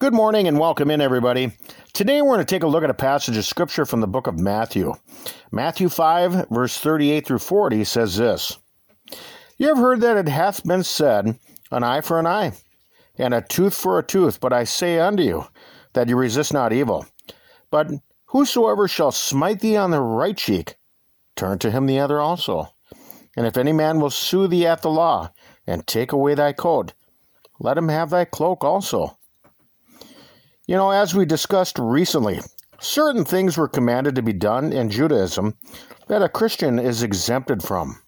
Good morning and welcome in, everybody. Today we're going to take a look at a passage of scripture from the book of Matthew. Matthew 5, verse 38 through 40 says this You have heard that it hath been said, An eye for an eye, and a tooth for a tooth. But I say unto you, that you resist not evil. But whosoever shall smite thee on the right cheek, turn to him the other also. And if any man will sue thee at the law, and take away thy coat, let him have thy cloak also. You know, as we discussed recently, certain things were commanded to be done in Judaism that a Christian is exempted from.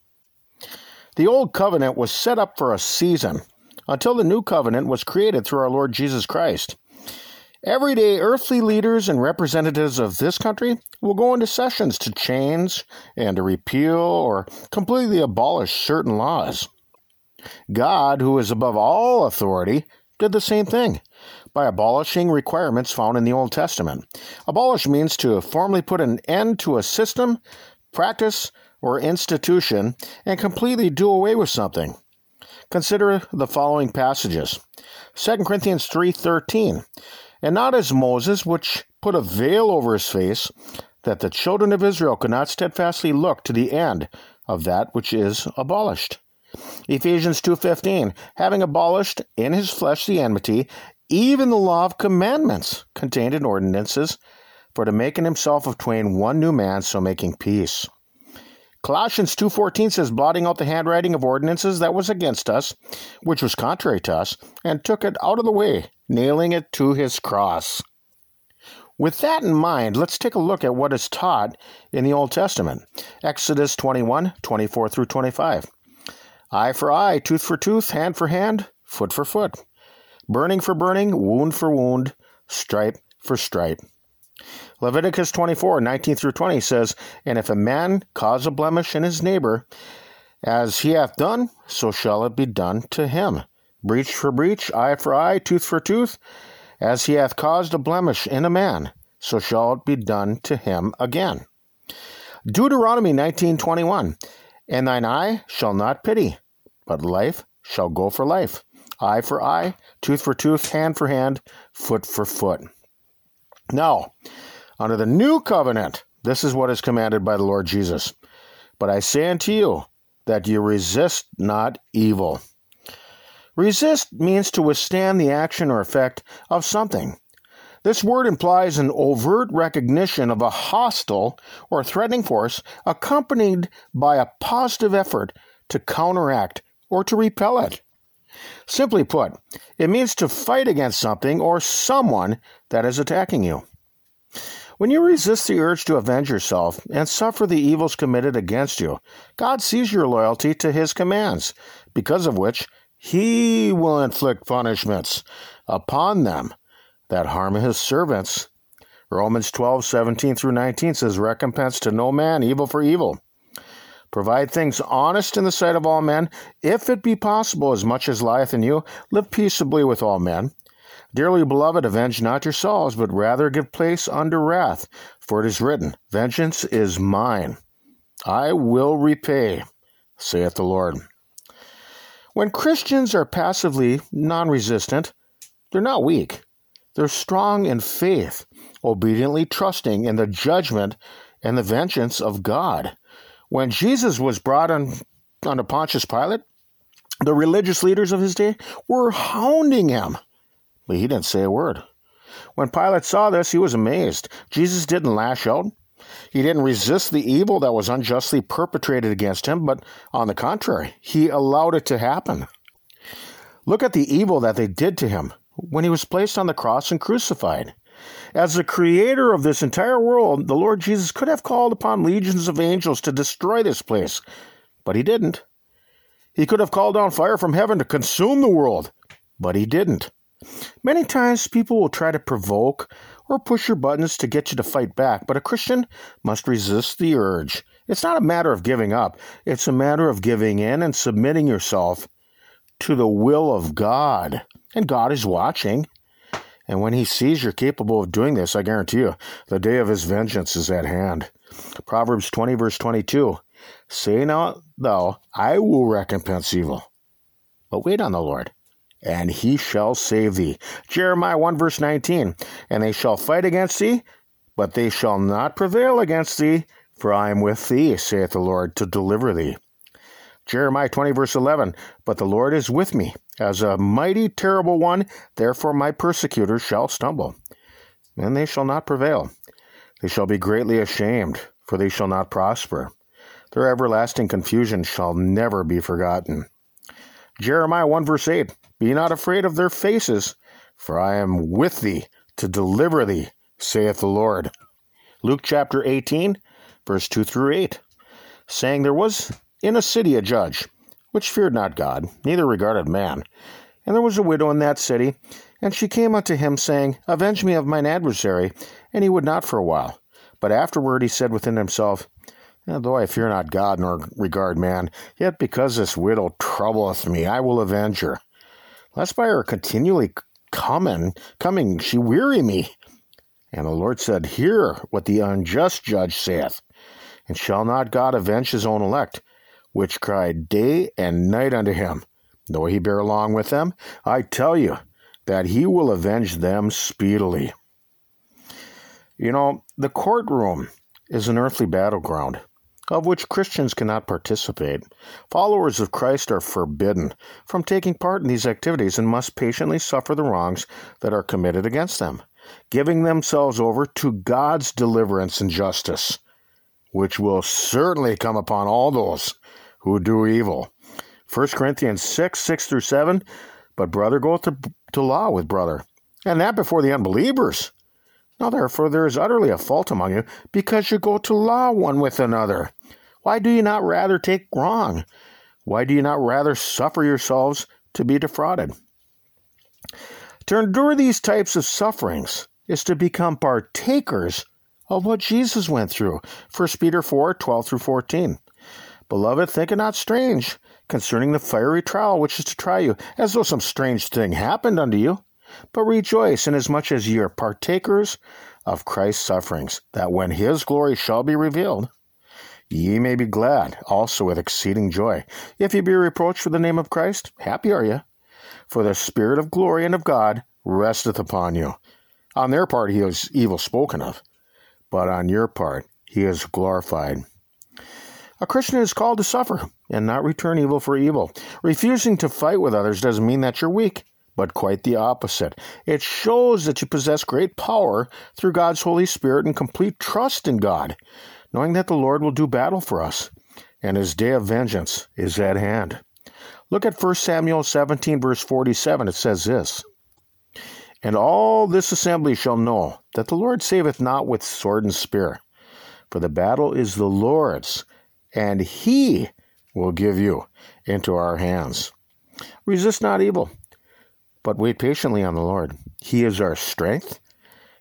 The Old Covenant was set up for a season until the New Covenant was created through our Lord Jesus Christ. Everyday earthly leaders and representatives of this country will go into sessions to change and to repeal or completely abolish certain laws. God, who is above all authority, did the same thing by abolishing requirements found in the Old Testament. Abolish means to formally put an end to a system, practice, or institution and completely do away with something. Consider the following passages. 2 Corinthians 3:13. And not as Moses which put a veil over his face that the children of Israel could not steadfastly look to the end of that which is abolished. Ephesians 2:15 having abolished in his flesh the enmity even the law of commandments contained in ordinances for to make in himself of twain one new man so making peace. Colossians 2:14 says blotting out the handwriting of ordinances that was against us which was contrary to us and took it out of the way nailing it to his cross. With that in mind, let's take a look at what is taught in the Old Testament. Exodus 21, 24 through 25. Eye for eye, tooth for tooth, hand for hand, foot for foot. Burning for burning, wound for wound, stripe for stripe. Leviticus 24, 19 through 20 says, And if a man cause a blemish in his neighbor, as he hath done, so shall it be done to him. Breach for breach, eye for eye, tooth for tooth. As he hath caused a blemish in a man, so shall it be done to him again. Deuteronomy 19:21 And thine eye shall not pity, but life shall go for life, eye for eye, tooth for tooth, hand for hand, foot for foot. Now, under the new covenant, this is what is commanded by the Lord Jesus. But I say unto you that you resist not evil. Resist means to withstand the action or effect of something. This word implies an overt recognition of a hostile or threatening force accompanied by a positive effort to counteract or to repel it. Simply put, it means to fight against something or someone that is attacking you. When you resist the urge to avenge yourself and suffer the evils committed against you, God sees your loyalty to His commands, because of which He will inflict punishments upon them that harm His servants. Romans 12, 17 through 19 says, Recompense to no man evil for evil. Provide things honest in the sight of all men, if it be possible, as much as lieth in you, live peaceably with all men. Dearly beloved, avenge not yourselves, but rather give place unto wrath, for it is written, Vengeance is mine. I will repay, saith the Lord. When Christians are passively non resistant, they're not weak. They're strong in faith, obediently trusting in the judgment and the vengeance of God. When Jesus was brought on under Pontius Pilate, the religious leaders of his day were hounding him, but he didn't say a word. When Pilate saw this, he was amazed. Jesus didn't lash out. He didn't resist the evil that was unjustly perpetrated against him, but on the contrary, he allowed it to happen. Look at the evil that they did to him when he was placed on the cross and crucified. As the creator of this entire world, the Lord Jesus could have called upon legions of angels to destroy this place, but he didn't. He could have called down fire from heaven to consume the world, but he didn't. Many times people will try to provoke or push your buttons to get you to fight back, but a Christian must resist the urge. It's not a matter of giving up, it's a matter of giving in and submitting yourself to the will of God. And God is watching. And when he sees you're capable of doing this, I guarantee you, the day of his vengeance is at hand. Proverbs 20, verse 22 Say not thou, I will recompense evil. But wait on the Lord, and he shall save thee. Jeremiah 1 verse 19. And they shall fight against thee, but they shall not prevail against thee, for I am with thee, saith the Lord, to deliver thee. Jeremiah 20 verse 11. But the Lord is with me, as a mighty terrible one, therefore my persecutors shall stumble, and they shall not prevail. They shall be greatly ashamed, for they shall not prosper. Their everlasting confusion shall never be forgotten. Jeremiah 1 verse 8 Be not afraid of their faces, for I am with thee to deliver thee, saith the Lord. Luke chapter 18, verse 2 through 8, saying, There was in a city a judge, which feared not God, neither regarded man. And there was a widow in that city, and she came unto him, saying, Avenge me of mine adversary. And he would not for a while. But afterward he said within himself, eh, Though I fear not God nor regard man, yet because this widow troubleth me, I will avenge her. Lest by her continually coming, coming, she weary me. And the Lord said, Hear what the unjust judge saith. And shall not God avenge his own elect, which cried day and night unto him? Though he bear along with them, I tell you that he will avenge them speedily. You know, the courtroom is an earthly battleground of which Christians cannot participate. Followers of Christ are forbidden from taking part in these activities and must patiently suffer the wrongs that are committed against them, giving themselves over to God's deliverance and justice, which will certainly come upon all those who do evil. 1 Corinthians 6 6 through 7. But brother goeth to, to law with brother, and that before the unbelievers. Now therefore there is utterly a fault among you, because you go to law one with another. Why do you not rather take wrong? Why do you not rather suffer yourselves to be defrauded? To endure these types of sufferings is to become partakers of what Jesus went through. 1 Peter 4 12 through 14. Beloved, think it not strange concerning the fiery trial which is to try you, as though some strange thing happened unto you. But rejoice inasmuch as ye are partakers of Christ's sufferings, that when his glory shall be revealed, Ye may be glad also with exceeding joy. If ye be reproached for the name of Christ, happy are ye. For the Spirit of glory and of God resteth upon you. On their part he is evil spoken of, but on your part he is glorified. A Christian is called to suffer and not return evil for evil. Refusing to fight with others doesn't mean that you're weak, but quite the opposite. It shows that you possess great power through God's Holy Spirit and complete trust in God knowing that the Lord will do battle for us, and his day of vengeance is at hand. Look at 1 Samuel 17, verse 47. It says this And all this assembly shall know that the Lord saveth not with sword and spear, for the battle is the Lord's, and he will give you into our hands. Resist not evil, but wait patiently on the Lord. He is our strength,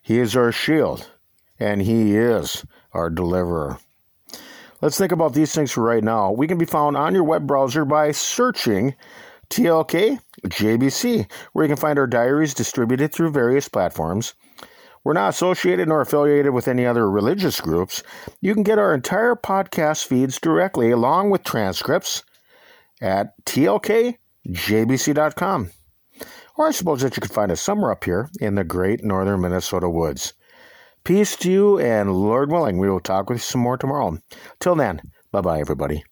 He is our shield, and He is our deliverer. Let's think about these things for right now. We can be found on your web browser by searching TLK JBC, where you can find our diaries distributed through various platforms. We're not associated nor affiliated with any other religious groups. You can get our entire podcast feeds directly, along with transcripts, at tlkjbc.com. Or I suppose that you could find us somewhere up here in the great northern Minnesota woods. Peace to you, and Lord willing, we will talk with you some more tomorrow. Till then, bye bye, everybody.